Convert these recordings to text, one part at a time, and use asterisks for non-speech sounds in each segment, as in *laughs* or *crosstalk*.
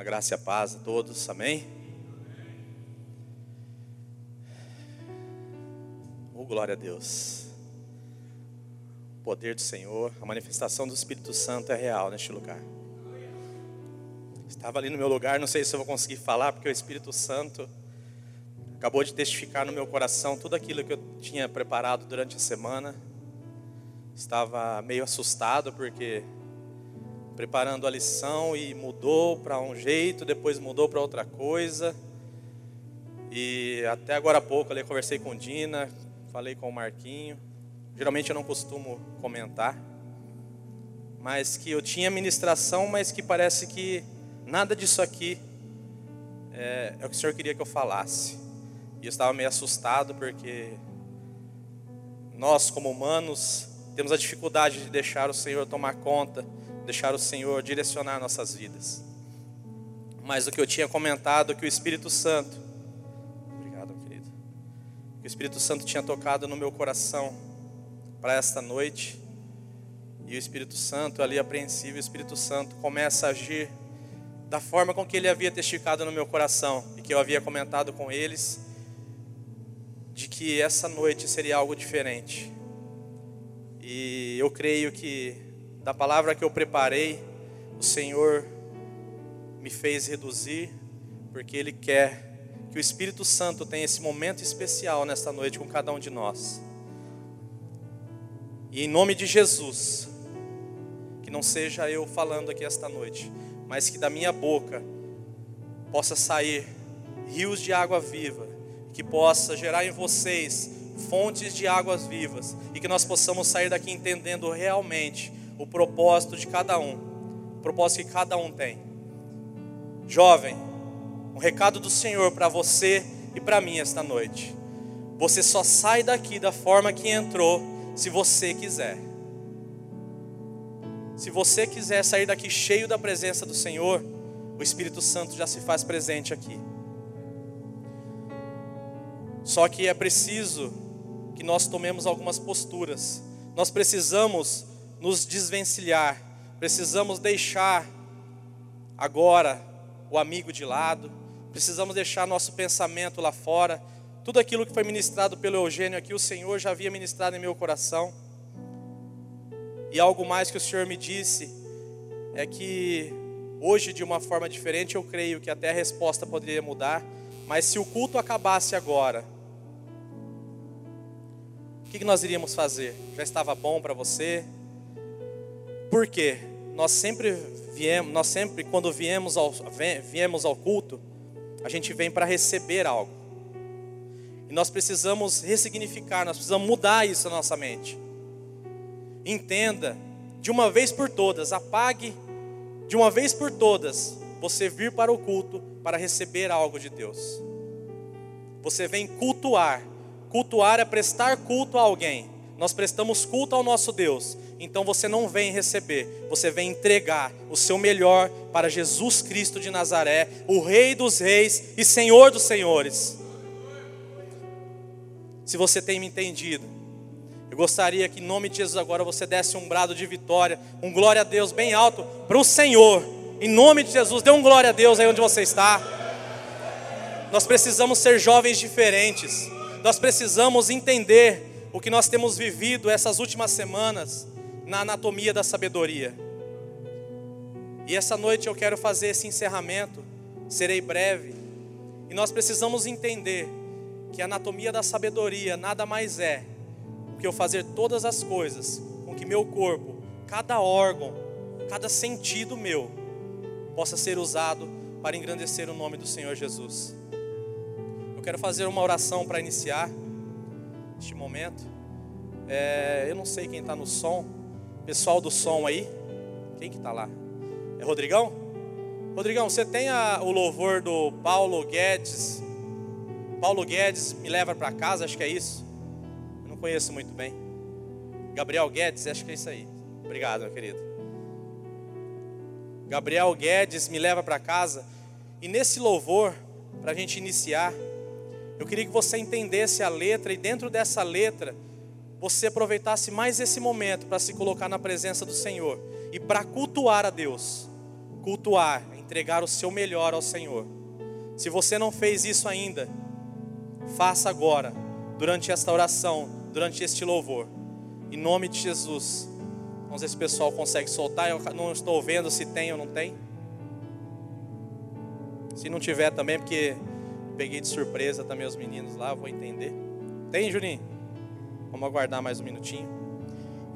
A graça e a paz a todos, amém? Oh, glória a Deus. O poder do Senhor, a manifestação do Espírito Santo é real neste lugar. Estava ali no meu lugar, não sei se eu vou conseguir falar, porque o Espírito Santo acabou de testificar no meu coração tudo aquilo que eu tinha preparado durante a semana. Estava meio assustado, porque preparando a lição e mudou para um jeito, depois mudou para outra coisa. E até agora há pouco eu conversei com Dina, falei com o Marquinho. Geralmente eu não costumo comentar, mas que eu tinha ministração, mas que parece que nada disso aqui é, é o que o Senhor queria que eu falasse. E eu estava meio assustado porque nós, como humanos, temos a dificuldade de deixar o Senhor tomar conta deixar o Senhor direcionar nossas vidas. Mas o que eu tinha comentado, que o Espírito Santo, obrigado, querido, que o Espírito Santo tinha tocado no meu coração para esta noite, e o Espírito Santo, ali apreensivo, o Espírito Santo começa a agir da forma com que ele havia testificado no meu coração e que eu havia comentado com eles, de que essa noite seria algo diferente. E eu creio que da palavra que eu preparei, o Senhor me fez reduzir, porque Ele quer que o Espírito Santo tenha esse momento especial nesta noite com cada um de nós. E em nome de Jesus, que não seja eu falando aqui esta noite, mas que da minha boca possa sair rios de água viva, que possa gerar em vocês fontes de águas vivas e que nós possamos sair daqui entendendo realmente o propósito de cada um, o propósito que cada um tem. Jovem, um recado do Senhor para você e para mim esta noite. Você só sai daqui da forma que entrou, se você quiser. Se você quiser sair daqui cheio da presença do Senhor, o Espírito Santo já se faz presente aqui. Só que é preciso que nós tomemos algumas posturas. Nós precisamos nos desvencilhar, precisamos deixar agora o amigo de lado, precisamos deixar nosso pensamento lá fora. Tudo aquilo que foi ministrado pelo Eugênio aqui, o Senhor já havia ministrado em meu coração. E algo mais que o Senhor me disse é que hoje, de uma forma diferente, eu creio que até a resposta poderia mudar, mas se o culto acabasse agora, o que nós iríamos fazer? Já estava bom para você? Por quê? Nós sempre viemos, nós sempre quando viemos ao, viemos ao culto, a gente vem para receber algo. E nós precisamos ressignificar, nós precisamos mudar isso na nossa mente. Entenda, de uma vez por todas, apague de uma vez por todas você vir para o culto para receber algo de Deus. Você vem cultuar. Cultuar é prestar culto a alguém. Nós prestamos culto ao nosso Deus. Então você não vem receber, você vem entregar o seu melhor para Jesus Cristo de Nazaré, o Rei dos Reis e Senhor dos Senhores. Se você tem me entendido, eu gostaria que em nome de Jesus agora você desse um brado de vitória, um glória a Deus bem alto para o Senhor. Em nome de Jesus, dê um glória a Deus aí onde você está. Nós precisamos ser jovens diferentes. Nós precisamos entender o que nós temos vivido essas últimas semanas na anatomia da sabedoria. E essa noite eu quero fazer esse encerramento, serei breve. E nós precisamos entender que a anatomia da sabedoria nada mais é do que eu fazer todas as coisas com que meu corpo, cada órgão, cada sentido meu, possa ser usado para engrandecer o nome do Senhor Jesus. Eu quero fazer uma oração para iniciar este momento. É, eu não sei quem está no som. Pessoal do som aí, quem que está lá? É Rodrigão? Rodrigão, você tem a, o louvor do Paulo Guedes? Paulo Guedes me leva para casa, acho que é isso. Eu não conheço muito bem. Gabriel Guedes, acho que é isso aí. Obrigado, meu querido. Gabriel Guedes me leva para casa. E nesse louvor, para a gente iniciar, eu queria que você entendesse a letra e dentro dessa letra você aproveitasse mais esse momento para se colocar na presença do Senhor e para cultuar a Deus. Cultuar, entregar o seu melhor ao Senhor. Se você não fez isso ainda, faça agora, durante esta oração, durante este louvor. Em nome de Jesus. Vamos ver se o pessoal consegue soltar. Eu não estou vendo se tem ou não tem. Se não tiver também, porque peguei de surpresa também os meninos lá, vou entender. Tem, Juninho? Vamos aguardar mais um minutinho.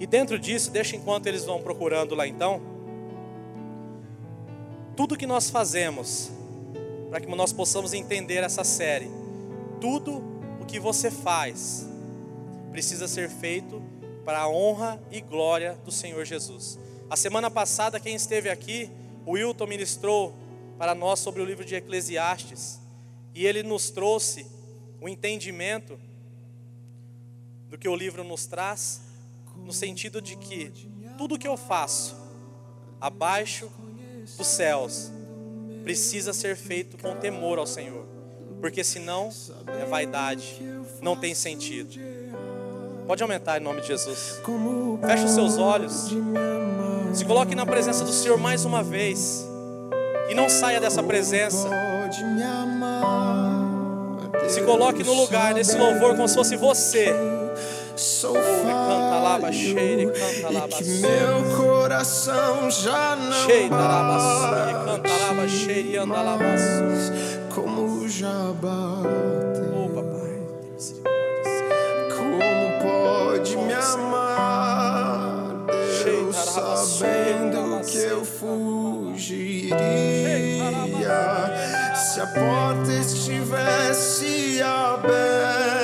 E dentro disso, deixa enquanto eles vão procurando lá então. Tudo que nós fazemos para que nós possamos entender essa série. Tudo o que você faz precisa ser feito para a honra e glória do Senhor Jesus. A semana passada, quem esteve aqui, o Wilton ministrou para nós sobre o livro de Eclesiastes, e ele nos trouxe o entendimento do que o livro nos traz, no sentido de que tudo que eu faço abaixo dos céus precisa ser feito com temor ao Senhor, porque senão é vaidade, não tem sentido. Pode aumentar em nome de Jesus. Feche os seus olhos. Se coloque na presença do Senhor mais uma vez. E não saia dessa presença. Se coloque no lugar, nesse louvor, como se fosse você. Sou canta lá, que meu coração já não lá, como já bate. Oh, papai, como pode me amar, Deus, sabendo que eu fugiria se a porta estivesse aberta.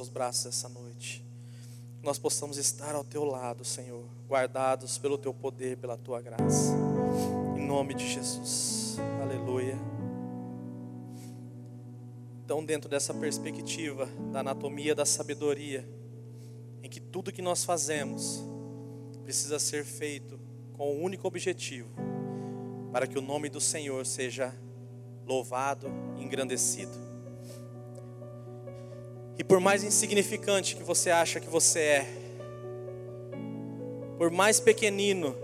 teus braços essa noite. Nós possamos estar ao teu lado, Senhor, guardados pelo teu poder, pela tua graça. Em nome de Jesus. Aleluia. Então, dentro dessa perspectiva da anatomia da sabedoria, em que tudo que nós fazemos precisa ser feito com o único objetivo, para que o nome do Senhor seja louvado e engrandecido. E por mais insignificante que você acha que você é, por mais pequenino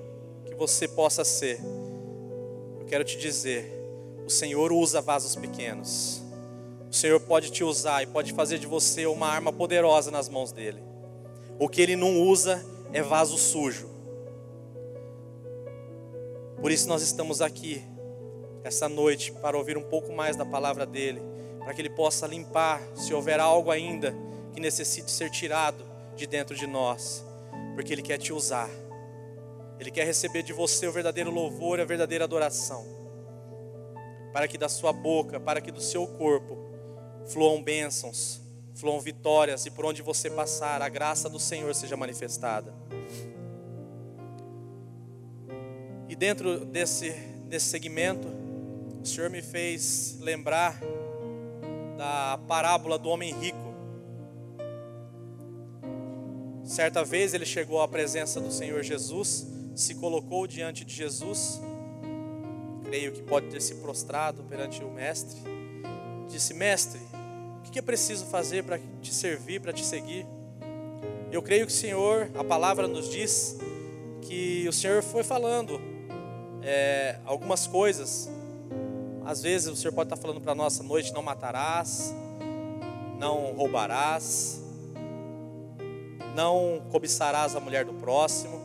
que você possa ser, eu quero te dizer, o Senhor usa vasos pequenos. O Senhor pode te usar e pode fazer de você uma arma poderosa nas mãos dele. O que ele não usa é vaso sujo. Por isso nós estamos aqui essa noite para ouvir um pouco mais da palavra dele, para que ele possa limpar se houver algo ainda que necessite ser tirado de dentro de nós, porque ele quer te usar. Ele quer receber de você o verdadeiro louvor, a verdadeira adoração. Para que da sua boca, para que do seu corpo fluam bênçãos, fluam vitórias e por onde você passar, a graça do Senhor seja manifestada. E dentro desse, desse segmento, o Senhor me fez lembrar da parábola do homem rico. Certa vez ele chegou à presença do Senhor Jesus, se colocou diante de Jesus, creio que pode ter se prostrado perante o Mestre, disse: Mestre, o que é preciso fazer para te servir, para te seguir? Eu creio que o Senhor, a palavra nos diz que o Senhor foi falando é, algumas coisas. Às vezes o Senhor pode estar falando para nós essa noite: não matarás, não roubarás, não cobiçarás a mulher do próximo,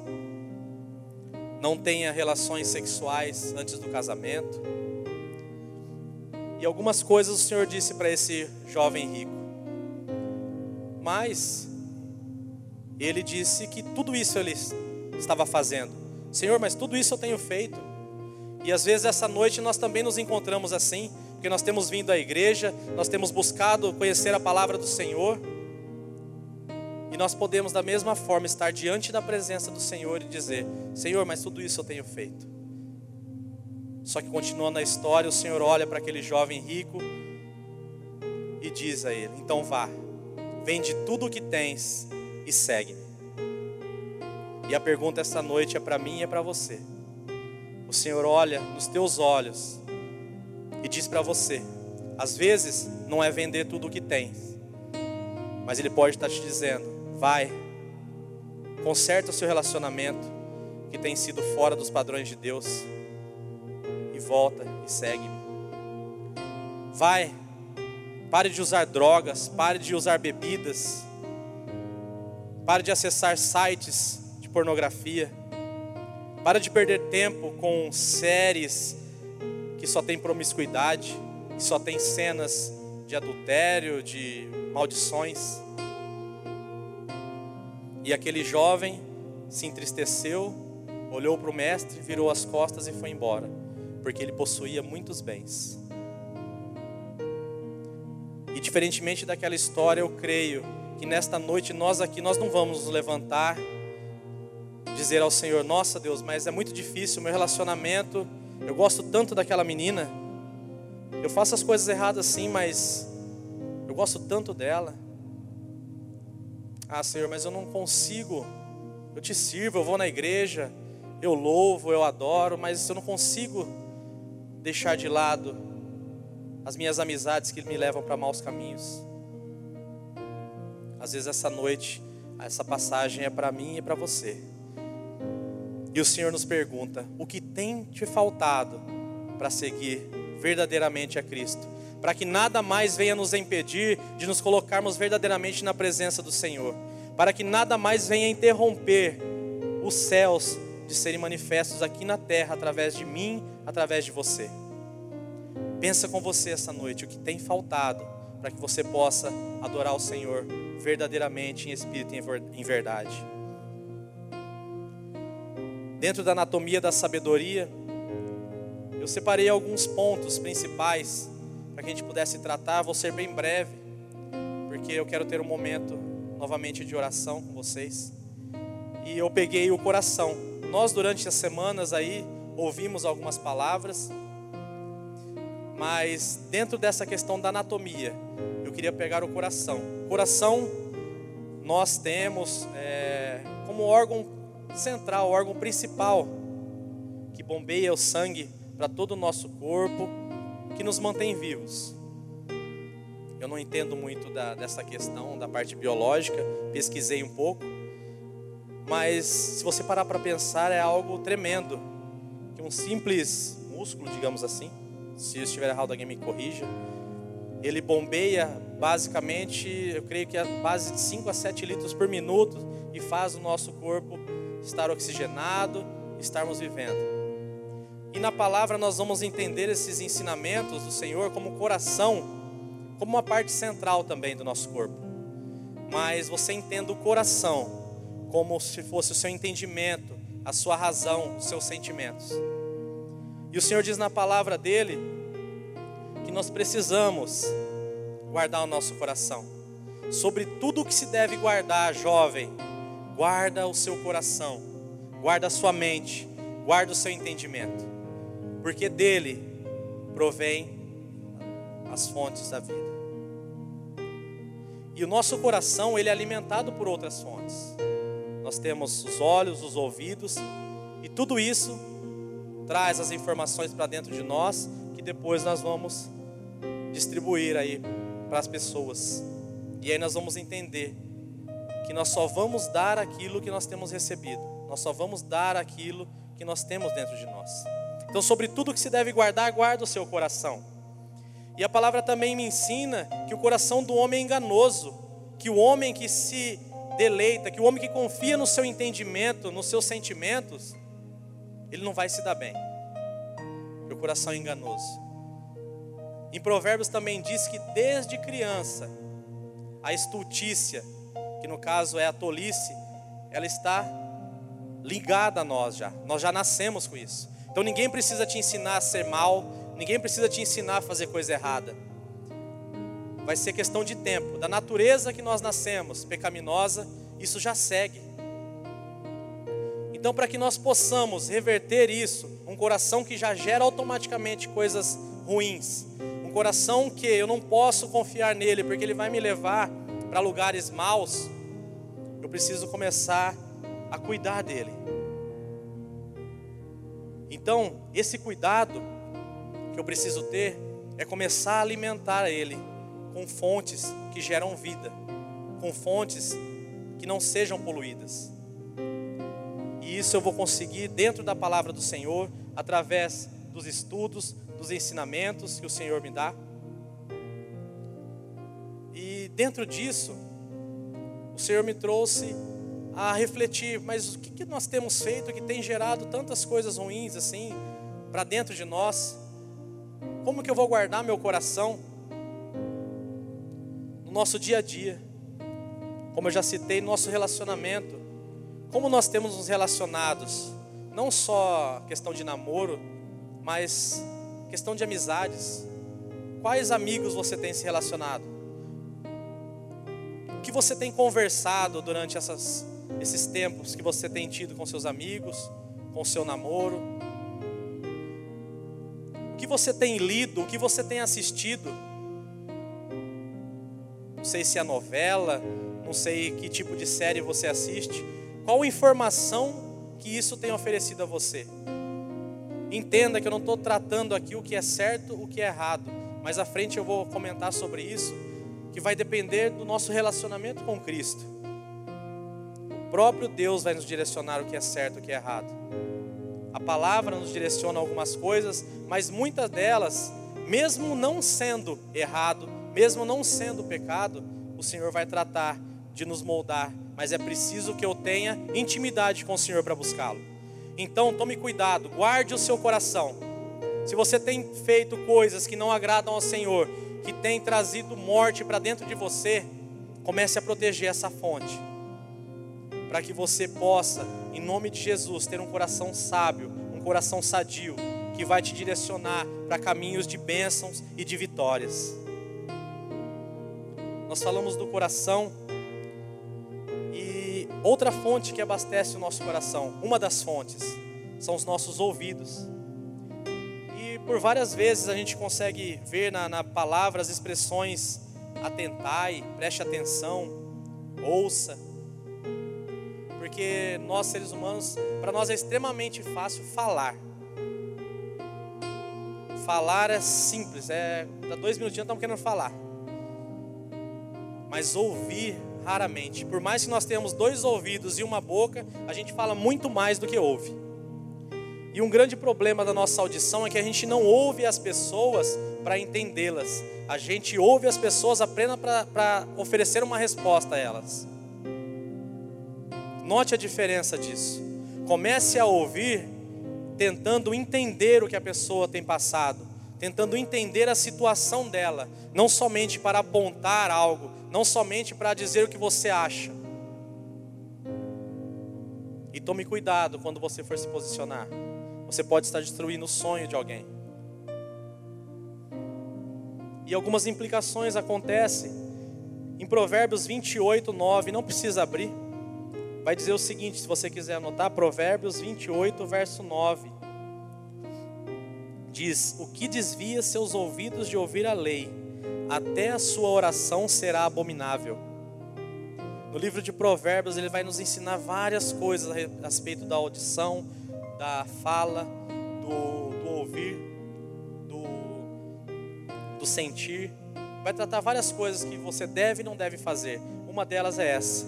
não tenha relações sexuais antes do casamento. E algumas coisas o Senhor disse para esse jovem rico. Mas ele disse que tudo isso ele estava fazendo. Senhor, mas tudo isso eu tenho feito. E às vezes essa noite nós também nos encontramos assim, porque nós temos vindo à igreja, nós temos buscado conhecer a palavra do Senhor. E nós podemos da mesma forma estar diante da presença do Senhor e dizer: Senhor, mas tudo isso eu tenho feito. Só que continuando a história, o Senhor olha para aquele jovem rico e diz a ele: Então vá, vende tudo o que tens e segue-me. E a pergunta essa noite é para mim e é para você. O Senhor olha nos teus olhos e diz para você: às vezes não é vender tudo o que tens, mas Ele pode estar te dizendo: vai, conserta o seu relacionamento que tem sido fora dos padrões de Deus volta e segue-me. Vai, pare de usar drogas, pare de usar bebidas, pare de acessar sites de pornografia, pare de perder tempo com séries que só tem promiscuidade, que só tem cenas de adultério, de maldições. E aquele jovem se entristeceu, olhou para o mestre, virou as costas e foi embora porque ele possuía muitos bens. E diferentemente daquela história, eu creio que nesta noite nós aqui nós não vamos nos levantar dizer ao Senhor: "Nossa, Deus, mas é muito difícil o meu relacionamento. Eu gosto tanto daquela menina. Eu faço as coisas erradas sim, mas eu gosto tanto dela. Ah, Senhor, mas eu não consigo. Eu te sirvo, eu vou na igreja, eu louvo, eu adoro, mas eu não consigo deixar de lado as minhas amizades que me levam para maus caminhos. Às vezes essa noite essa passagem é para mim e para você. E o Senhor nos pergunta: o que tem te faltado para seguir verdadeiramente a Cristo? Para que nada mais venha nos impedir de nos colocarmos verdadeiramente na presença do Senhor. Para que nada mais venha interromper os céus de serem manifestos aqui na terra através de mim, através de você. Pensa com você essa noite o que tem faltado para que você possa adorar o Senhor verdadeiramente em espírito e em verdade. Dentro da anatomia da sabedoria, eu separei alguns pontos principais para que a gente pudesse tratar. Vou ser bem breve, porque eu quero ter um momento novamente de oração com vocês. E eu peguei o coração. Nós, durante as semanas aí, ouvimos algumas palavras, mas dentro dessa questão da anatomia, eu queria pegar o coração. Coração, nós temos é, como órgão central, o órgão principal que bombeia o sangue para todo o nosso corpo, que nos mantém vivos. Eu não entendo muito da, dessa questão da parte biológica, pesquisei um pouco, mas se você parar para pensar, é algo tremendo. Que um simples músculo, digamos assim, se eu estiver errado, alguém me corrija, ele bombeia basicamente, eu creio que a base de 5 a 7 litros por minuto e faz o nosso corpo estar oxigenado, estarmos vivendo. E na palavra nós vamos entender esses ensinamentos do Senhor como coração, como uma parte central também do nosso corpo. Mas você entenda o coração como se fosse o seu entendimento, a sua razão, os seus sentimentos. E o Senhor diz na palavra dele que nós precisamos guardar o nosso coração. Sobre tudo o que se deve guardar, jovem, guarda o seu coração, guarda a sua mente, guarda o seu entendimento, porque dele provém as fontes da vida. E o nosso coração, ele é alimentado por outras fontes. Nós temos os olhos, os ouvidos, e tudo isso traz as informações para dentro de nós, que depois nós vamos distribuir aí para as pessoas. E aí nós vamos entender que nós só vamos dar aquilo que nós temos recebido. Nós só vamos dar aquilo que nós temos dentro de nós. Então, sobre tudo que se deve guardar, guarda o seu coração. E a palavra também me ensina que o coração do homem é enganoso, que o homem que se deleita, que o homem que confia no seu entendimento, nos seus sentimentos, ele não vai se dar bem. O coração é enganoso. Em Provérbios também diz que desde criança a estultícia que no caso é a tolice, ela está ligada a nós já. Nós já nascemos com isso. Então ninguém precisa te ensinar a ser mal, ninguém precisa te ensinar a fazer coisa errada. Vai ser questão de tempo. Da natureza que nós nascemos, pecaminosa, isso já segue. Então, para que nós possamos reverter isso, um coração que já gera automaticamente coisas ruins, um coração que eu não posso confiar nele, porque ele vai me levar para lugares maus, eu preciso começar a cuidar dele. Então, esse cuidado que eu preciso ter é começar a alimentar ele com fontes que geram vida, com fontes que não sejam poluídas. E isso eu vou conseguir dentro da palavra do Senhor, através dos estudos, dos ensinamentos que o Senhor me dá. Dentro disso, o Senhor me trouxe a refletir, mas o que, que nós temos feito que tem gerado tantas coisas ruins assim para dentro de nós? Como que eu vou guardar meu coração no nosso dia a dia? Como eu já citei, nosso relacionamento. Como nós temos nos relacionados? Não só questão de namoro, mas questão de amizades. Quais amigos você tem se relacionado? O que você tem conversado durante essas, esses tempos que você tem tido com seus amigos, com seu namoro? O que você tem lido, o que você tem assistido? Não sei se é novela, não sei que tipo de série você assiste. Qual informação que isso tem oferecido a você? Entenda que eu não estou tratando aqui o que é certo, o que é errado, mas à frente eu vou comentar sobre isso que vai depender do nosso relacionamento com Cristo. próprio Deus vai nos direcionar o que é certo e o que é errado. A palavra nos direciona algumas coisas, mas muitas delas, mesmo não sendo errado, mesmo não sendo pecado, o Senhor vai tratar de nos moldar, mas é preciso que eu tenha intimidade com o Senhor para buscá-lo. Então, tome cuidado, guarde o seu coração. Se você tem feito coisas que não agradam ao Senhor, que tem trazido morte para dentro de você, comece a proteger essa fonte para que você possa, em nome de Jesus, ter um coração sábio, um coração sadio, que vai te direcionar para caminhos de bênçãos e de vitórias. Nós falamos do coração e outra fonte que abastece o nosso coração, uma das fontes, são os nossos ouvidos. Por várias vezes a gente consegue ver na, na palavra as expressões atentai, preste atenção, ouça porque nós seres humanos, para nós é extremamente fácil falar. Falar é simples, é dá dois minutinhos estamos querendo falar. Mas ouvir raramente. Por mais que nós tenhamos dois ouvidos e uma boca, a gente fala muito mais do que ouve. E um grande problema da nossa audição é que a gente não ouve as pessoas para entendê-las. A gente ouve as pessoas apenas para oferecer uma resposta a elas. Note a diferença disso. Comece a ouvir tentando entender o que a pessoa tem passado, tentando entender a situação dela, não somente para apontar algo, não somente para dizer o que você acha. E tome cuidado quando você for se posicionar. Você pode estar destruindo o sonho de alguém. E algumas implicações acontecem. Em Provérbios 28, 9, não precisa abrir vai dizer o seguinte, se você quiser anotar, Provérbios 28, verso 9. Diz: O que desvia seus ouvidos de ouvir a lei, até a sua oração será abominável. No livro de Provérbios, ele vai nos ensinar várias coisas a respeito da audição, da fala, do, do ouvir, do, do sentir. Vai tratar várias coisas que você deve e não deve fazer. Uma delas é essa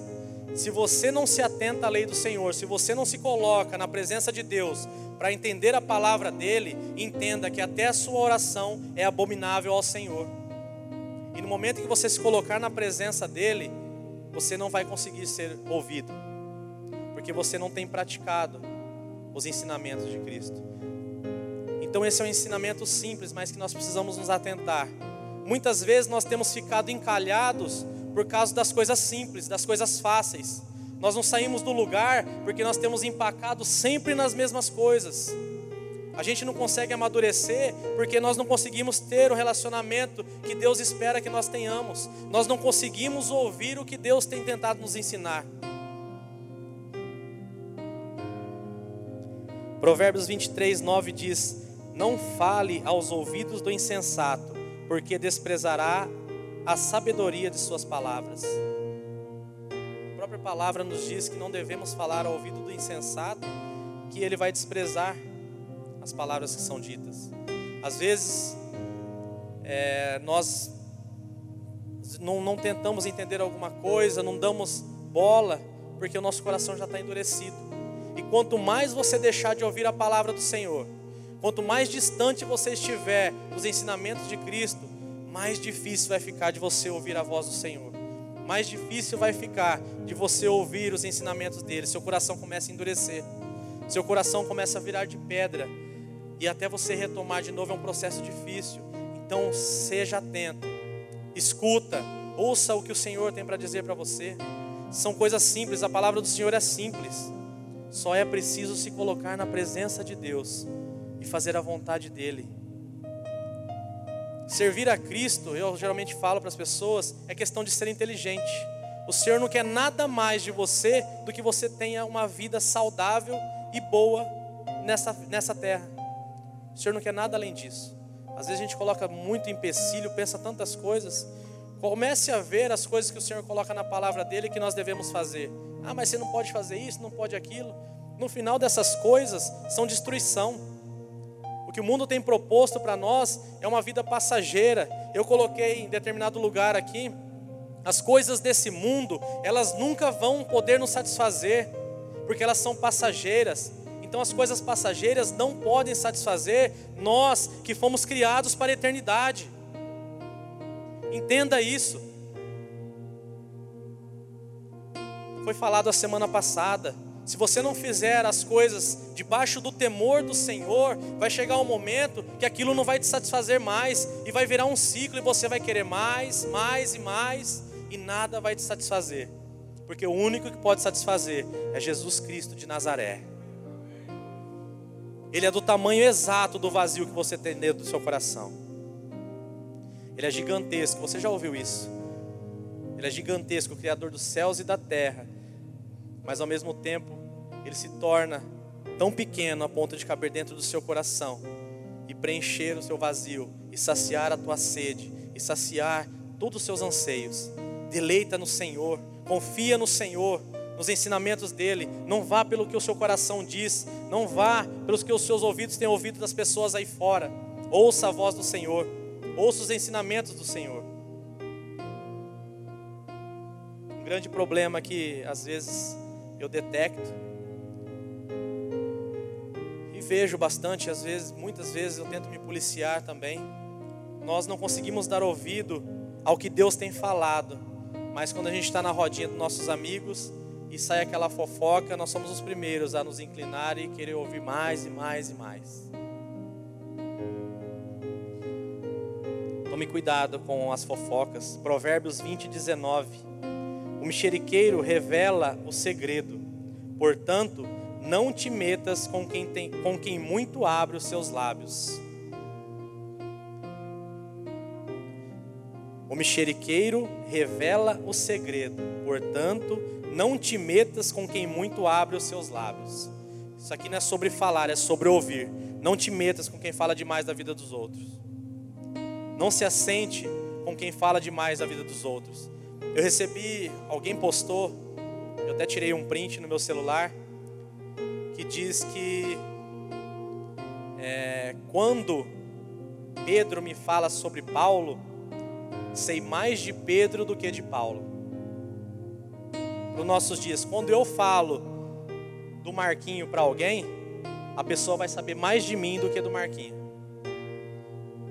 se você não se atenta à lei do Senhor, se você não se coloca na presença de Deus para entender a palavra dele, entenda que até a sua oração é abominável ao Senhor. E no momento que você se colocar na presença dele, você não vai conseguir ser ouvido, porque você não tem praticado os ensinamentos de Cristo. Então, esse é um ensinamento simples, mas que nós precisamos nos atentar. Muitas vezes nós temos ficado encalhados por causa das coisas simples, das coisas fáceis. Nós não saímos do lugar porque nós temos empacado sempre nas mesmas coisas. A gente não consegue amadurecer porque nós não conseguimos ter o relacionamento que Deus espera que nós tenhamos. Nós não conseguimos ouvir o que Deus tem tentado nos ensinar. Provérbios 23, 9 diz: Não fale aos ouvidos do insensato, porque desprezará a sabedoria de Suas palavras. A própria palavra nos diz que não devemos falar ao ouvido do insensato, que ele vai desprezar as palavras que são ditas. Às vezes, é, nós não, não tentamos entender alguma coisa, não damos bola, porque o nosso coração já está endurecido. E quanto mais você deixar de ouvir a palavra do Senhor, quanto mais distante você estiver dos ensinamentos de Cristo, mais difícil vai ficar de você ouvir a voz do Senhor. Mais difícil vai ficar de você ouvir os ensinamentos dele. Seu coração começa a endurecer. Seu coração começa a virar de pedra. E até você retomar de novo é um processo difícil. Então seja atento. Escuta, ouça o que o Senhor tem para dizer para você. São coisas simples, a palavra do Senhor é simples. Só é preciso se colocar na presença de Deus e fazer a vontade dele. Servir a Cristo, eu geralmente falo para as pessoas, é questão de ser inteligente. O Senhor não quer nada mais de você do que você tenha uma vida saudável e boa nessa, nessa terra. O Senhor não quer nada além disso. Às vezes a gente coloca muito empecilho, pensa tantas coisas. Comece a ver as coisas que o Senhor coloca na palavra dele que nós devemos fazer. Ah, mas você não pode fazer isso, não pode aquilo. No final dessas coisas são destruição que o mundo tem proposto para nós é uma vida passageira. Eu coloquei em determinado lugar aqui As coisas desse mundo, elas nunca vão poder nos satisfazer, porque elas são passageiras. Então as coisas passageiras não podem satisfazer nós que fomos criados para a eternidade. Entenda isso. Foi falado a semana passada. Se você não fizer as coisas debaixo do temor do Senhor, vai chegar um momento que aquilo não vai te satisfazer mais e vai virar um ciclo e você vai querer mais, mais e mais e nada vai te satisfazer. Porque o único que pode satisfazer é Jesus Cristo de Nazaré. Ele é do tamanho exato do vazio que você tem dentro do seu coração. Ele é gigantesco, você já ouviu isso? Ele é gigantesco, o Criador dos céus e da terra mas ao mesmo tempo ele se torna tão pequeno a ponto de caber dentro do seu coração e preencher o seu vazio e saciar a tua sede e saciar todos os seus anseios. Deleita no Senhor, confia no Senhor, nos ensinamentos dele. Não vá pelo que o seu coração diz, não vá pelos que os seus ouvidos têm ouvido das pessoas aí fora. Ouça a voz do Senhor, ouça os ensinamentos do Senhor. Um grande problema que às vezes eu detecto e vejo bastante, às vezes, muitas vezes eu tento me policiar também. Nós não conseguimos dar ouvido ao que Deus tem falado, mas quando a gente está na rodinha dos nossos amigos e sai aquela fofoca, nós somos os primeiros a nos inclinar e querer ouvir mais e mais e mais. Tome cuidado com as fofocas. Provérbios 20, 19. O mexeriqueiro revela o segredo. Portanto, não te metas com quem, tem, com quem muito abre os seus lábios. O mexeriqueiro revela o segredo. Portanto, não te metas com quem muito abre os seus lábios. Isso aqui não é sobre falar, é sobre ouvir. Não te metas com quem fala demais da vida dos outros. Não se assente com quem fala demais da vida dos outros. Eu recebi, alguém postou, eu até tirei um print no meu celular, que diz que é, quando Pedro me fala sobre Paulo, sei mais de Pedro do que de Paulo. Para os nossos dias, quando eu falo do Marquinho para alguém, a pessoa vai saber mais de mim do que do Marquinho.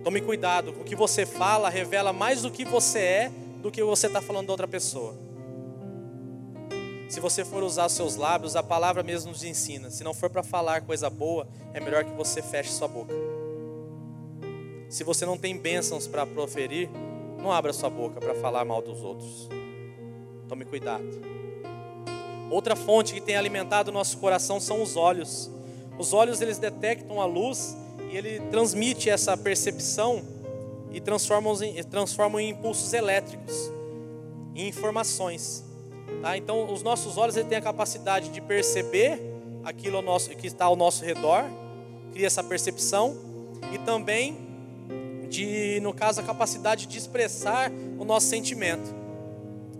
Tome cuidado, o que você fala revela mais do que você é do que você está falando da outra pessoa. Se você for usar seus lábios, a palavra mesmo nos ensina. Se não for para falar coisa boa, é melhor que você feche sua boca. Se você não tem bênçãos para proferir, não abra sua boca para falar mal dos outros. Tome cuidado. Outra fonte que tem alimentado o nosso coração são os olhos. Os olhos eles detectam a luz ele transmite essa percepção e transformam em, transformam em impulsos elétricos, em informações. Tá? Então, os nossos olhos têm a capacidade de perceber aquilo ao nosso, que está ao nosso redor, cria essa percepção, e também de, no caso, a capacidade de expressar o nosso sentimento.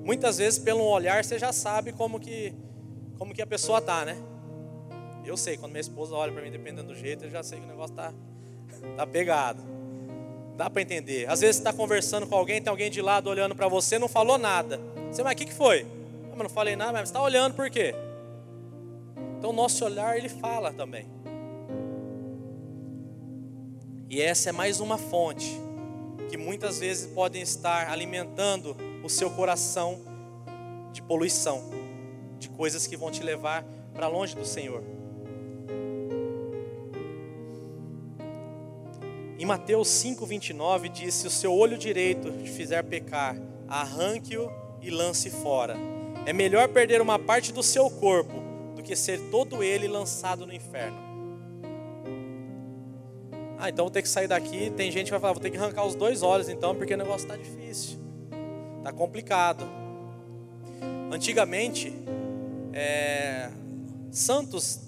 Muitas vezes, pelo olhar, você já sabe como que, como que a pessoa está, né? Eu sei, quando minha esposa olha para mim, dependendo do jeito, eu já sei que o negócio está *laughs* tá pegado. Dá para entender. Às vezes você está conversando com alguém, tem alguém de lado olhando para você, não falou nada. Você, mas o que, que foi? Ah, mas não falei nada, mas você está olhando por quê? Então o nosso olhar ele fala também. E essa é mais uma fonte que muitas vezes podem estar alimentando o seu coração de poluição, de coisas que vão te levar para longe do Senhor. Em Mateus 5,29 diz: Se o seu olho direito te fizer pecar, arranque-o e lance fora. É melhor perder uma parte do seu corpo do que ser todo ele lançado no inferno. Ah, então vou ter que sair daqui. Tem gente que vai falar: vou ter que arrancar os dois olhos então, porque o negócio está difícil, está complicado. Antigamente, é, santos,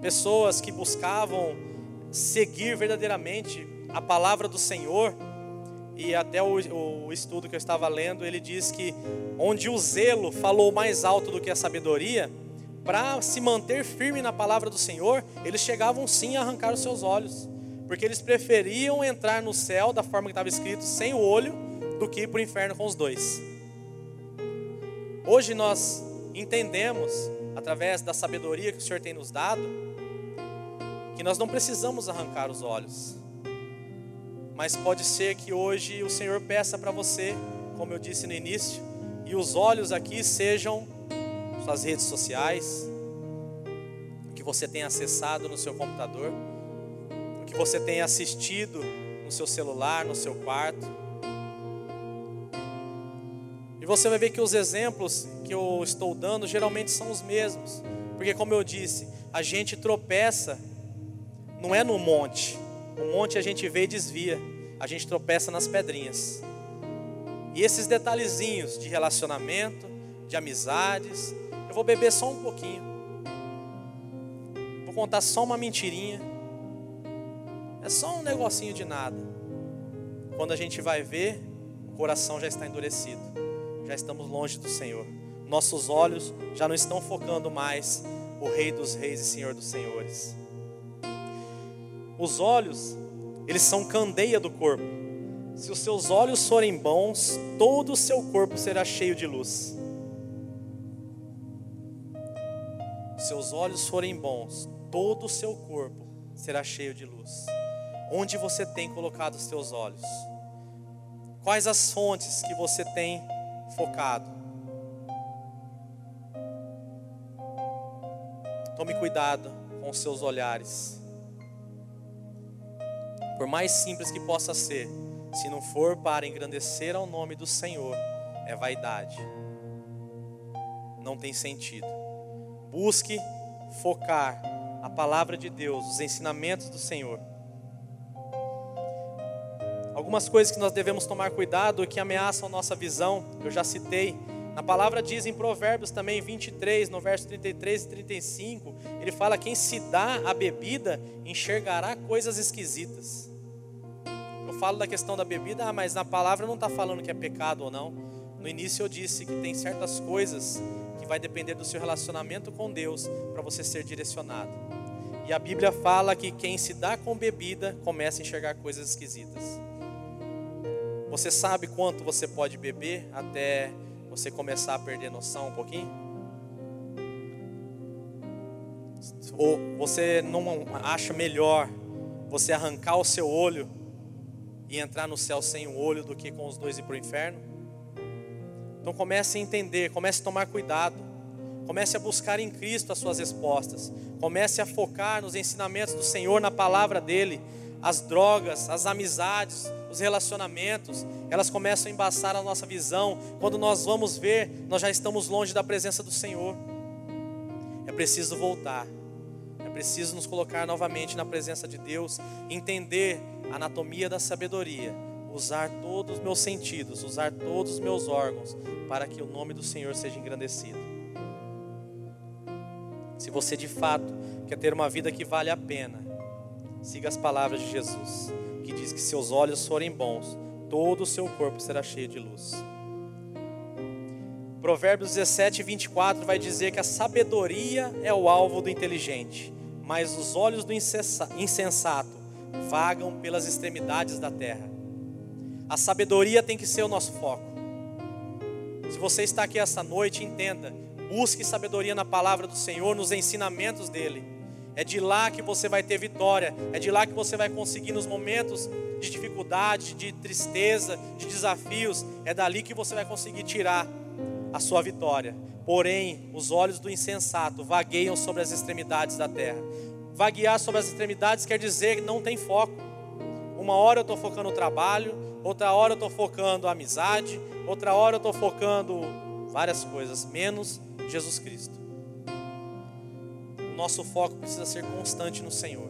pessoas que buscavam seguir verdadeiramente a palavra do Senhor, e até o, o, estudo que eu estava lendo, ele diz que onde o zelo falou mais alto do que a sabedoria, para se manter firme na palavra do Senhor, eles chegavam sim a arrancar os seus olhos, porque eles preferiam entrar no céu da forma que estava escrito, sem o olho, do que ir para o inferno com os dois. Hoje nós entendemos, através da sabedoria que o Senhor tem nos dado, que nós não precisamos arrancar os olhos. Mas pode ser que hoje o Senhor peça para você, como eu disse no início, e os olhos aqui sejam suas redes sociais, o que você tem acessado no seu computador, o que você tem assistido no seu celular, no seu quarto. E você vai ver que os exemplos que eu estou dando geralmente são os mesmos, porque, como eu disse, a gente tropeça, não é no monte, o monte a gente vê e desvia, a gente tropeça nas pedrinhas. E esses detalhezinhos de relacionamento, de amizades, eu vou beber só um pouquinho. Vou contar só uma mentirinha. É só um negocinho de nada. Quando a gente vai ver, o coração já está endurecido. Já estamos longe do Senhor. Nossos olhos já não estão focando mais o Rei dos Reis e Senhor dos Senhores. Os olhos, eles são candeia do corpo. Se os seus olhos forem bons, todo o seu corpo será cheio de luz. Se seus olhos forem bons, todo o seu corpo será cheio de luz. Onde você tem colocado os seus olhos? Quais as fontes que você tem focado? Tome cuidado com os seus olhares. Por mais simples que possa ser, se não for para engrandecer ao nome do Senhor, é vaidade. Não tem sentido. Busque focar a palavra de Deus, os ensinamentos do Senhor. Algumas coisas que nós devemos tomar cuidado que ameaçam nossa visão, eu já citei. Na palavra diz em Provérbios também 23, no verso 33 e 35, ele fala: Quem se dá a bebida enxergará coisas esquisitas falo da questão da bebida, ah, mas na palavra não está falando que é pecado ou não. No início eu disse que tem certas coisas que vai depender do seu relacionamento com Deus para você ser direcionado. E a Bíblia fala que quem se dá com bebida começa a enxergar coisas esquisitas. Você sabe quanto você pode beber até você começar a perder noção um pouquinho? Ou você não acha melhor você arrancar o seu olho e entrar no céu sem um olho do que com os dois ir para o inferno? Então comece a entender, comece a tomar cuidado, comece a buscar em Cristo as suas respostas, comece a focar nos ensinamentos do Senhor, na palavra dele. As drogas, as amizades, os relacionamentos, elas começam a embaçar a nossa visão. Quando nós vamos ver, nós já estamos longe da presença do Senhor. É preciso voltar, preciso nos colocar novamente na presença de Deus, entender anatomia da sabedoria, usar todos os meus sentidos, usar todos os meus órgãos, para que o nome do Senhor seja engrandecido. Se você de fato quer ter uma vida que vale a pena, siga as palavras de Jesus, que diz que seus olhos forem bons, todo o seu corpo será cheio de luz. Provérbios 17, 24 vai dizer que a sabedoria é o alvo do inteligente, mas os olhos do insensato vagam pelas extremidades da terra. A sabedoria tem que ser o nosso foco. Se você está aqui esta noite, entenda, busque sabedoria na palavra do Senhor, nos ensinamentos dele. É de lá que você vai ter vitória, é de lá que você vai conseguir nos momentos de dificuldade, de tristeza, de desafios, é dali que você vai conseguir tirar a sua vitória. Porém, os olhos do insensato vagueiam sobre as extremidades da terra vaguear sobre as extremidades quer dizer que não tem foco. Uma hora eu estou focando no trabalho, outra hora eu estou focando a amizade, outra hora eu estou focando várias coisas, menos Jesus Cristo. O nosso foco precisa ser constante no Senhor,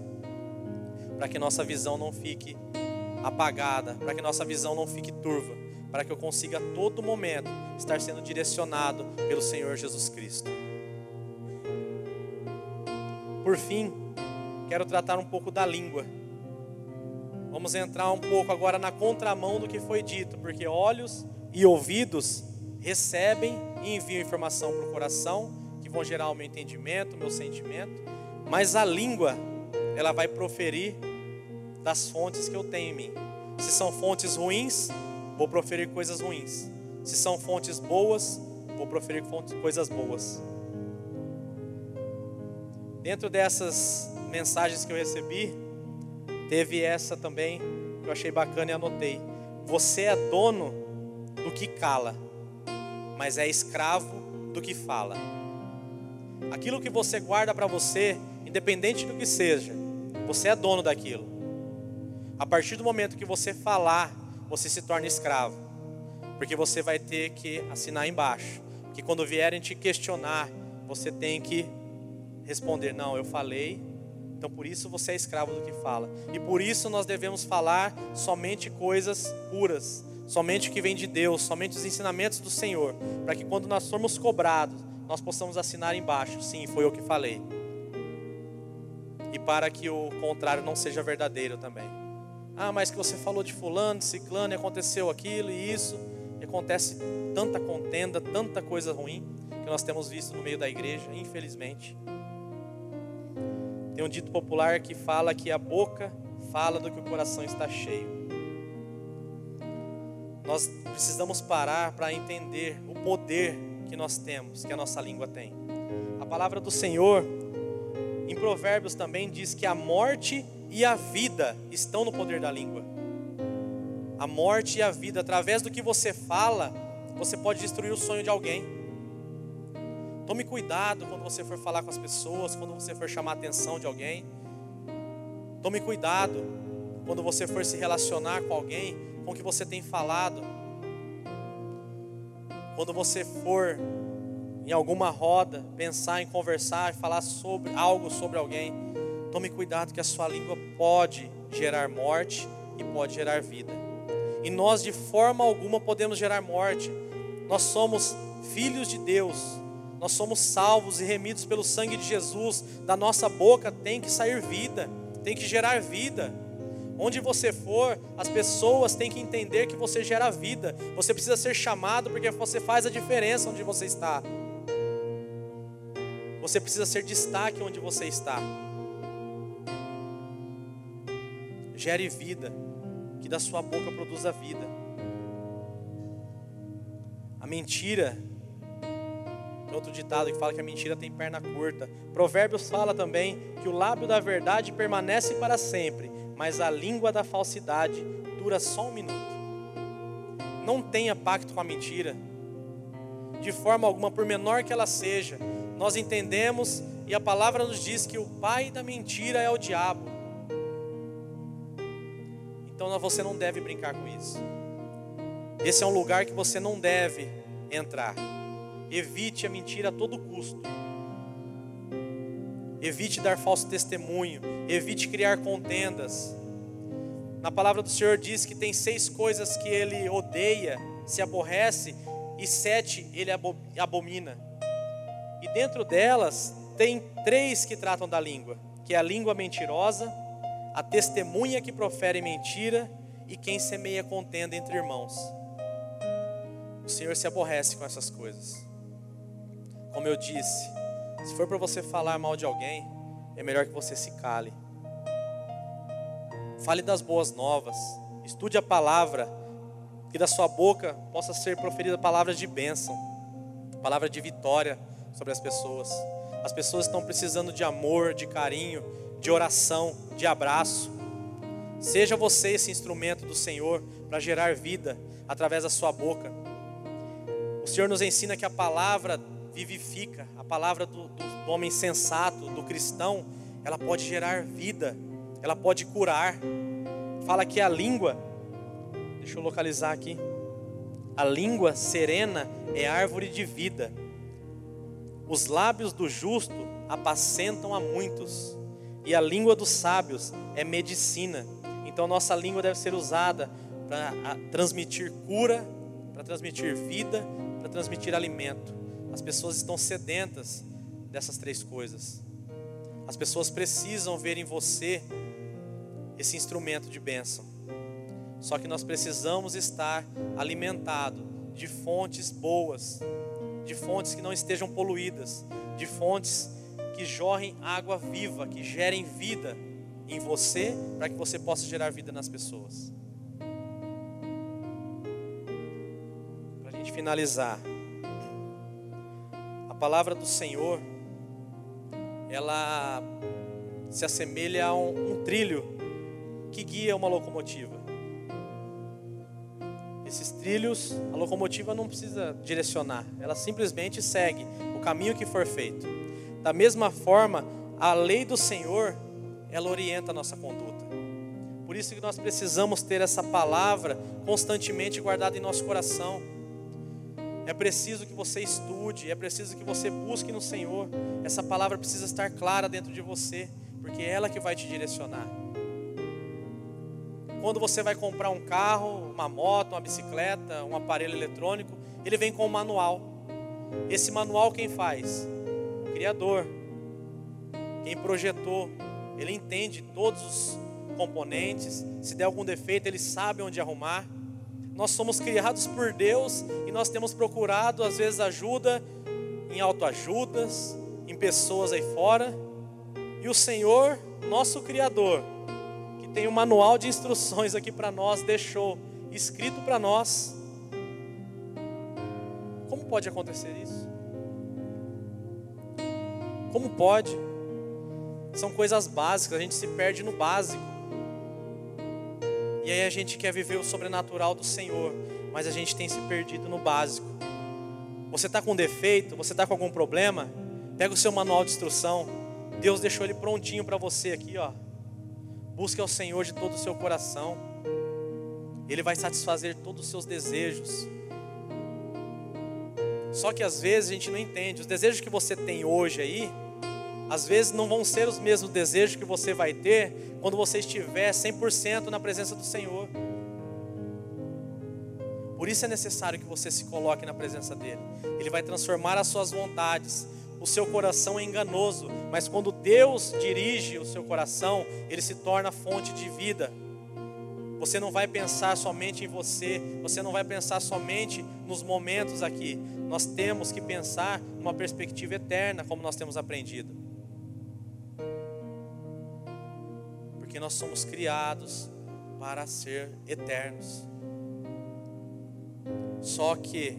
para que nossa visão não fique apagada, para que nossa visão não fique turva, para que eu consiga a todo momento estar sendo direcionado pelo Senhor Jesus Cristo. Por fim, quero tratar um pouco da língua. Vamos entrar um pouco agora na contramão do que foi dito, porque olhos e ouvidos recebem e enviam informação para o coração, que vão gerar o meu entendimento, o meu sentimento, mas a língua, ela vai proferir das fontes que eu tenho em mim. Se são fontes ruins, vou proferir coisas ruins. Se são fontes boas, vou proferir coisas boas. Dentro dessas mensagens que eu recebi, teve essa também que eu achei bacana e anotei. Você é dono do que cala, mas é escravo do que fala. Aquilo que você guarda para você, independente do que seja, você é dono daquilo. A partir do momento que você falar, você se torna escravo, porque você vai ter que assinar embaixo. Que quando vierem te questionar, você tem que responder: Não, eu falei, então por isso você é escravo do que fala. E por isso nós devemos falar somente coisas puras, somente o que vem de Deus, somente os ensinamentos do Senhor, para que quando nós formos cobrados, nós possamos assinar embaixo: Sim, foi eu que falei. E para que o contrário não seja verdadeiro também. Ah, mas que você falou de fulano, de ciclano, e aconteceu aquilo e isso. E acontece tanta contenda, tanta coisa ruim que nós temos visto no meio da igreja, infelizmente. Tem um dito popular que fala que a boca fala do que o coração está cheio. Nós precisamos parar para entender o poder que nós temos, que a nossa língua tem. A palavra do Senhor, em Provérbios também diz que a morte e a vida estão no poder da língua. A morte e a vida, através do que você fala, você pode destruir o sonho de alguém. Tome cuidado quando você for falar com as pessoas, quando você for chamar a atenção de alguém. Tome cuidado quando você for se relacionar com alguém, com o que você tem falado. Quando você for em alguma roda, pensar em conversar e falar sobre algo sobre alguém, tome cuidado que a sua língua pode gerar morte e pode gerar vida. E nós de forma alguma podemos gerar morte. Nós somos filhos de Deus nós somos salvos e remidos pelo sangue de Jesus. Da nossa boca tem que sair vida, tem que gerar vida. Onde você for, as pessoas têm que entender que você gera vida. Você precisa ser chamado porque você faz a diferença onde você está. Você precisa ser destaque onde você está. Gere vida, que da sua boca produza vida. A mentira tem outro ditado que fala que a mentira tem perna curta. Provérbios fala também que o lábio da verdade permanece para sempre, mas a língua da falsidade dura só um minuto. Não tenha pacto com a mentira, de forma alguma, por menor que ela seja. Nós entendemos e a palavra nos diz que o pai da mentira é o diabo. Então você não deve brincar com isso. Esse é um lugar que você não deve entrar. Evite a mentira a todo custo. Evite dar falso testemunho. Evite criar contendas. Na palavra do Senhor diz que tem seis coisas que ele odeia, se aborrece, e sete ele abomina. E dentro delas tem três que tratam da língua, que é a língua mentirosa, a testemunha que profere mentira e quem semeia contenda entre irmãos. O Senhor se aborrece com essas coisas. Como eu disse, se for para você falar mal de alguém, é melhor que você se cale. Fale das boas novas, estude a palavra, que da sua boca possa ser proferida palavras de bênção, palavra de vitória sobre as pessoas. As pessoas estão precisando de amor, de carinho, de oração, de abraço. Seja você esse instrumento do Senhor para gerar vida através da sua boca. O Senhor nos ensina que a palavra vivifica. A palavra do, do, homem sensato, do cristão, ela pode gerar vida, ela pode curar. Fala que a língua, deixa eu localizar aqui. A língua serena é árvore de vida. Os lábios do justo apacentam a muitos, e a língua dos sábios é medicina. Então, nossa língua deve ser usada para transmitir cura, para transmitir vida, para transmitir alimento. As pessoas estão sedentas dessas três coisas. As pessoas precisam ver em você esse instrumento de bênção. Só que nós precisamos estar alimentados de fontes boas, de fontes que não estejam poluídas, de fontes que jorrem água viva, que gerem vida em você, para que você possa gerar vida nas pessoas. Para a gente finalizar. palavra do Senhor, ela se assemelha a um, um trilho que guia uma locomotiva. Esses trilhos, a locomotiva não precisa direcionar, ela simplesmente segue o caminho que for feito. Da mesma forma, a lei do Senhor, ela orienta a nossa conduta. Por isso que nós precisamos ter essa palavra constantemente guardada em nosso coração. É preciso que você estude, é preciso que você busque no Senhor. Essa palavra precisa estar clara dentro de você, porque é ela que vai te direcionar. Quando você vai comprar um carro, uma moto, uma bicicleta, um aparelho eletrônico, ele vem com um manual. Esse manual quem faz? Criador. Quem projetou. Ele entende todos os componentes. Se der algum defeito, ele sabe onde arrumar. Nós somos criados por Deus e nós temos procurado, às vezes, ajuda em autoajudas, em pessoas aí fora. E o Senhor, nosso Criador, tem um manual de instruções aqui para nós, deixou escrito para nós. Como pode acontecer isso? Como pode? São coisas básicas, a gente se perde no básico. E aí a gente quer viver o sobrenatural do Senhor, mas a gente tem se perdido no básico. Você está com defeito, você está com algum problema? Pega o seu manual de instrução. Deus deixou ele prontinho para você aqui, ó. Busque ao Senhor de todo o seu coração. Ele vai satisfazer todos os seus desejos. Só que às vezes a gente não entende. Os desejos que você tem hoje aí, às vezes não vão ser os mesmos desejos que você vai ter quando você estiver 100% na presença do Senhor. Por isso é necessário que você se coloque na presença dEle. Ele vai transformar as suas vontades o seu coração é enganoso, mas quando Deus dirige o seu coração, ele se torna fonte de vida. Você não vai pensar somente em você, você não vai pensar somente nos momentos aqui. Nós temos que pensar numa perspectiva eterna, como nós temos aprendido. Porque nós somos criados para ser eternos. Só que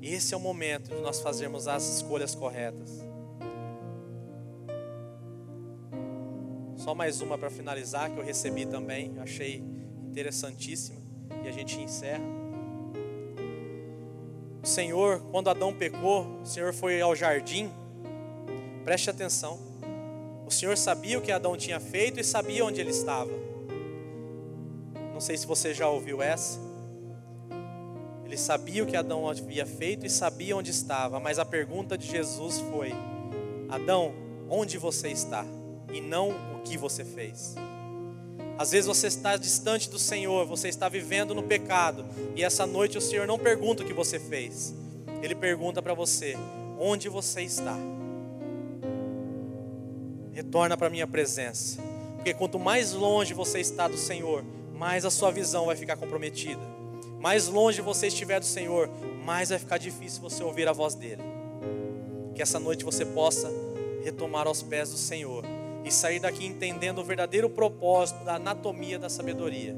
esse é o momento de nós fazermos as escolhas corretas. Só mais uma para finalizar que eu recebi também, achei interessantíssima e a gente encerra. O Senhor, quando Adão pecou, o Senhor foi ao jardim. Preste atenção. O Senhor sabia o que Adão tinha feito e sabia onde ele estava. Não sei se você já ouviu essa. Ele sabia o que Adão havia feito e sabia onde estava, mas a pergunta de Jesus foi: Adão, onde você está? E não o que você fez. Às vezes você está distante do Senhor, você está vivendo no pecado, e essa noite o Senhor não pergunta o que você fez, Ele pergunta para você: onde você está? Retorna para a minha presença, porque quanto mais longe você está do Senhor, mais a sua visão vai ficar comprometida mais longe você estiver do Senhor, mais vai ficar difícil você ouvir a voz dele. Que essa noite você possa retomar aos pés do Senhor e sair daqui entendendo o verdadeiro propósito da anatomia da sabedoria.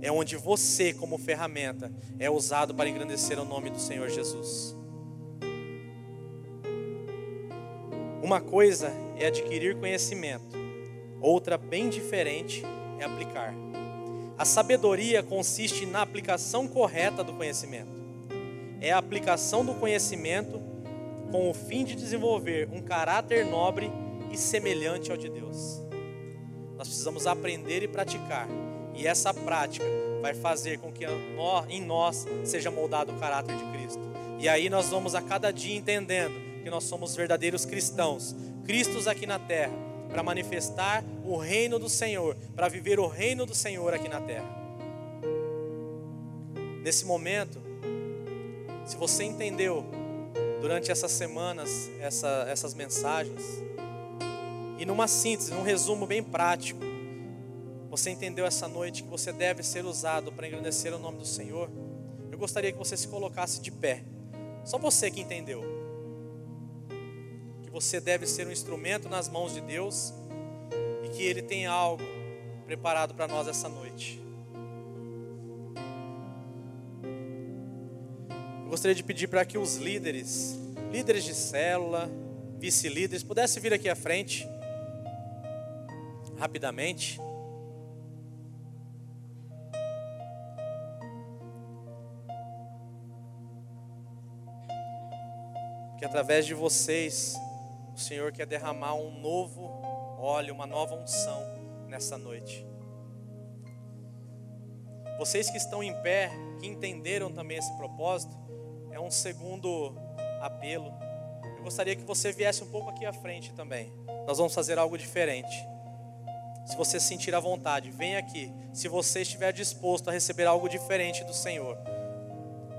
É onde você, como ferramenta, é usado para engrandecer o nome do Senhor Jesus. Uma coisa é adquirir conhecimento, outra, bem diferente, é aplicar. A sabedoria consiste na aplicação correta do conhecimento. É a aplicação do conhecimento com o fim de desenvolver um caráter nobre e semelhante ao de Deus. Nós precisamos aprender e praticar, e essa prática vai fazer com que em nós seja moldado o caráter de Cristo. E aí nós vamos a cada dia entendendo que nós somos verdadeiros cristãos, Cristos aqui na terra, para manifestar o reino do Senhor, para viver o reino do Senhor aqui na terra. Nesse momento, se você entendeu durante essas semanas essa, essas mensagens, e numa síntese, num resumo bem prático, você entendeu essa noite que você deve ser usado para engrandecer o nome do Senhor, eu gostaria que você se colocasse de pé. Só você que entendeu que você deve ser um instrumento nas mãos de Deus e que Ele tem algo preparado para nós essa noite. Eu gostaria de pedir para que os líderes líderes de célula, vice-líderes, pudesse vir aqui à frente, rapidamente. Que através de vocês, o Senhor quer derramar um novo óleo, uma nova unção nessa noite. Vocês que estão em pé, que entenderam também esse propósito, é um segundo apelo. Eu gostaria que você viesse um pouco aqui à frente também. Nós vamos fazer algo diferente. Se você sentir a vontade, venha aqui. Se você estiver disposto a receber algo diferente do Senhor,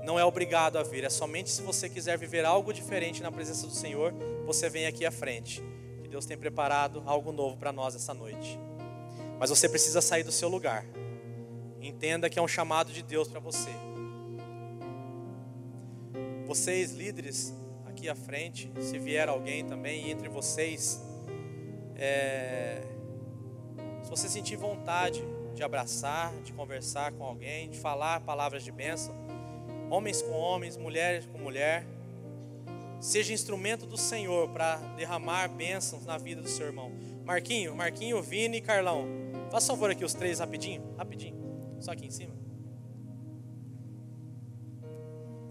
não é obrigado a vir, é somente se você quiser viver algo diferente na presença do Senhor, você vem aqui à frente. Que Deus tem preparado algo novo para nós essa noite. Mas você precisa sair do seu lugar. Entenda que é um chamado de Deus para você. Vocês, líderes, aqui à frente, se vier alguém também entre vocês, é, se você sentir vontade de abraçar, de conversar com alguém, de falar palavras de bênção, homens com homens, mulheres com mulher, seja instrumento do Senhor para derramar bênçãos na vida do seu irmão. Marquinho, Marquinho, Vini e Carlão, faça favor aqui os três rapidinho, rapidinho, só aqui em cima.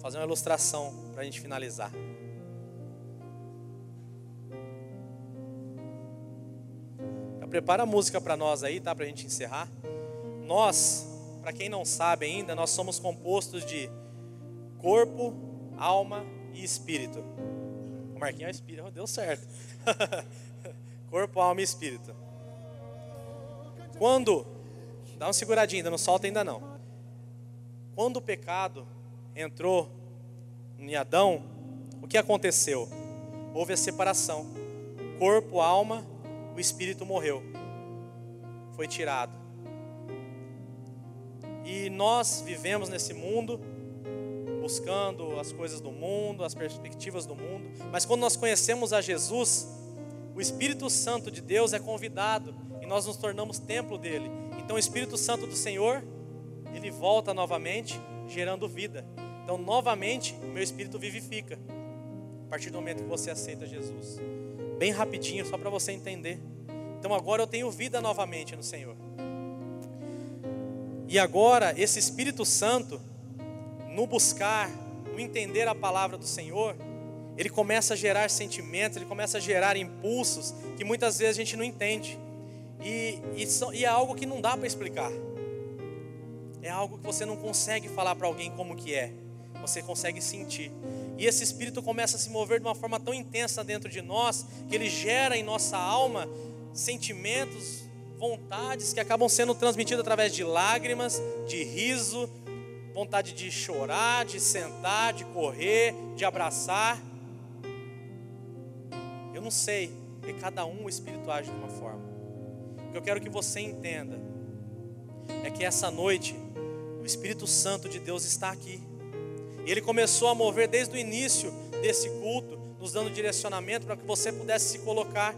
Fazer uma ilustração para a gente finalizar. Prepara a música para nós aí, tá? Para a gente encerrar. Nós, para quem não sabe ainda, nós somos compostos de corpo, alma e espírito. O Marquinhos é espírito, deu certo. *laughs* corpo, alma e espírito. Quando, dá uma seguradinha, ainda não solta ainda não. Quando o pecado entrou em Adão, o que aconteceu? Houve a separação. Corpo, alma, o espírito morreu. Foi tirado. E nós vivemos nesse mundo buscando as coisas do mundo, as perspectivas do mundo. Mas quando nós conhecemos a Jesus, o Espírito Santo de Deus é convidado e nós nos tornamos templo dele. Então o Espírito Santo do Senhor, ele volta novamente, gerando vida. Então, novamente, o meu espírito vivifica. A partir do momento que você aceita Jesus. Bem rapidinho, só para você entender. Então, agora eu tenho vida novamente no Senhor. E agora, esse Espírito Santo, no buscar, no entender a palavra do Senhor, ele começa a gerar sentimentos, ele começa a gerar impulsos que muitas vezes a gente não entende. E, e, e é algo que não dá para explicar. É algo que você não consegue falar para alguém como que é. Você consegue sentir. E esse espírito começa a se mover de uma forma tão intensa dentro de nós, que ele gera em nossa alma sentimentos, vontades que acabam sendo transmitidas através de lágrimas, de riso, vontade de chorar, de sentar, de correr, de abraçar. Eu não sei, porque cada um o Espírito age de uma forma. O que eu quero que você entenda é que essa noite o Espírito Santo de Deus está aqui. Ele começou a mover desde o início desse culto, nos dando direcionamento para que você pudesse se colocar.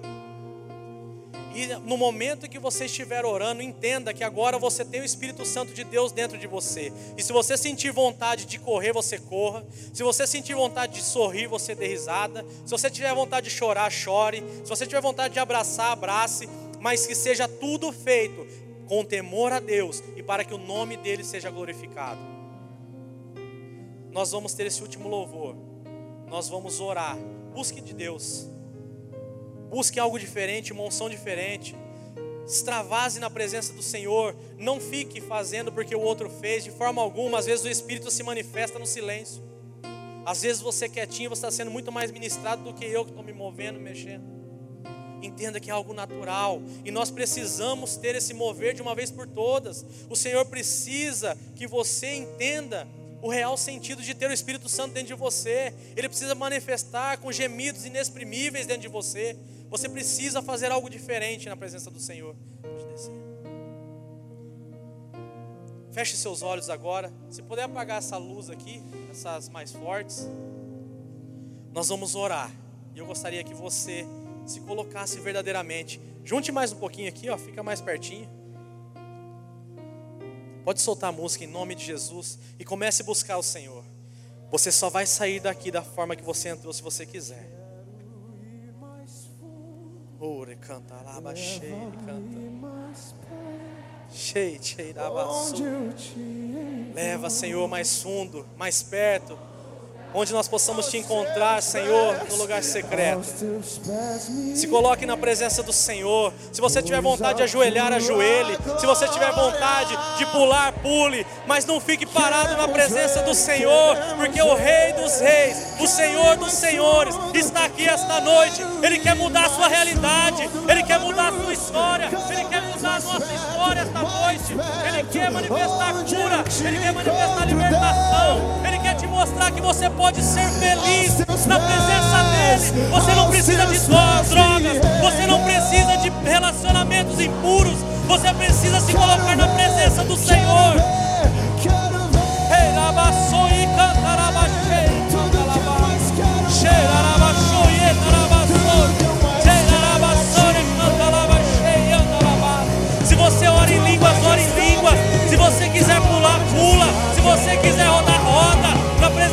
E no momento em que você estiver orando, entenda que agora você tem o Espírito Santo de Deus dentro de você. E se você sentir vontade de correr, você corra. Se você sentir vontade de sorrir, você dê risada. Se você tiver vontade de chorar, chore. Se você tiver vontade de abraçar, abrace. Mas que seja tudo feito com temor a Deus e para que o nome dele seja glorificado. Nós vamos ter esse último louvor. Nós vamos orar. Busque de Deus. Busque algo diferente, uma unção diferente. Extravase na presença do Senhor. Não fique fazendo porque o outro fez, de forma alguma. Às vezes o Espírito se manifesta no silêncio. Às vezes você quietinho, você está sendo muito mais ministrado do que eu que estou me movendo, mexendo. Entenda que é algo natural e nós precisamos ter esse mover de uma vez por todas. O Senhor precisa que você entenda o real sentido de ter o Espírito Santo dentro de você. Ele precisa manifestar com gemidos inexprimíveis dentro de você. Você precisa fazer algo diferente na presença do Senhor. Feche seus olhos agora. Se puder apagar essa luz aqui, essas mais fortes, nós vamos orar. E eu gostaria que você se colocasse verdadeiramente. Junte mais um pouquinho aqui, ó, fica mais pertinho. Pode soltar a música em nome de Jesus e comece a buscar o Senhor. Você só vai sair daqui da forma que você entrou se você quiser. Ore canta lá, cheio, canta. Cheio, cheio da Leva, Senhor, mais fundo, mais perto onde nós possamos te encontrar, Senhor, no lugar secreto. Se coloque na presença do Senhor. Se você tiver vontade de ajoelhar, ajoelhe. Se você tiver vontade de pular, pule. Mas não fique parado na presença do Senhor, porque o Rei dos Reis, o Senhor dos Senhores, está aqui esta noite. Ele quer mudar a sua realidade, Ele quer mudar a sua história, Ele quer mudar a nossa história esta noite. Ele quer manifestar cura, Ele quer manifestar libertação, Ele quer te mostrar que você pode pode ser feliz na presença dEle. Você não precisa de drogas, você não precisa de relacionamentos impuros, você precisa se colocar na presença do Senhor. Se você ora em línguas, ora em línguas. Se você quiser pular, pula. Se você quiser rodar,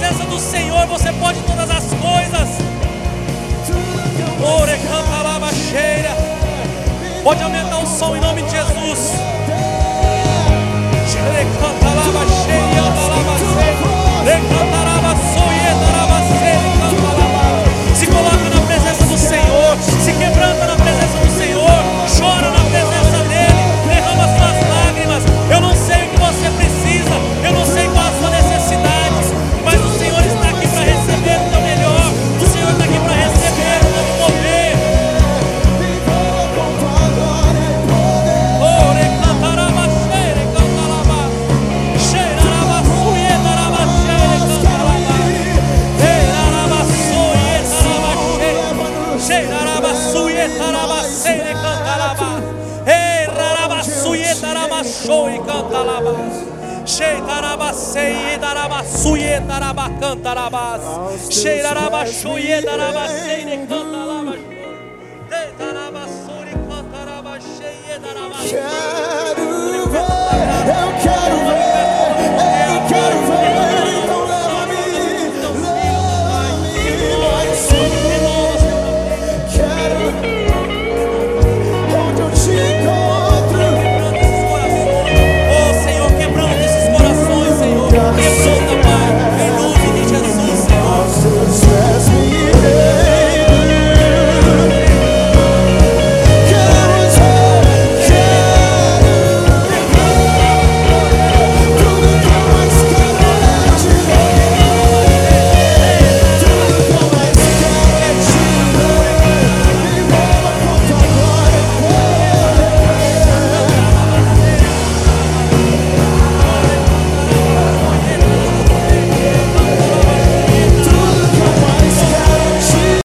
presença do Senhor você pode todas as coisas. Pode aumentar o som em nome de Jesus. Canta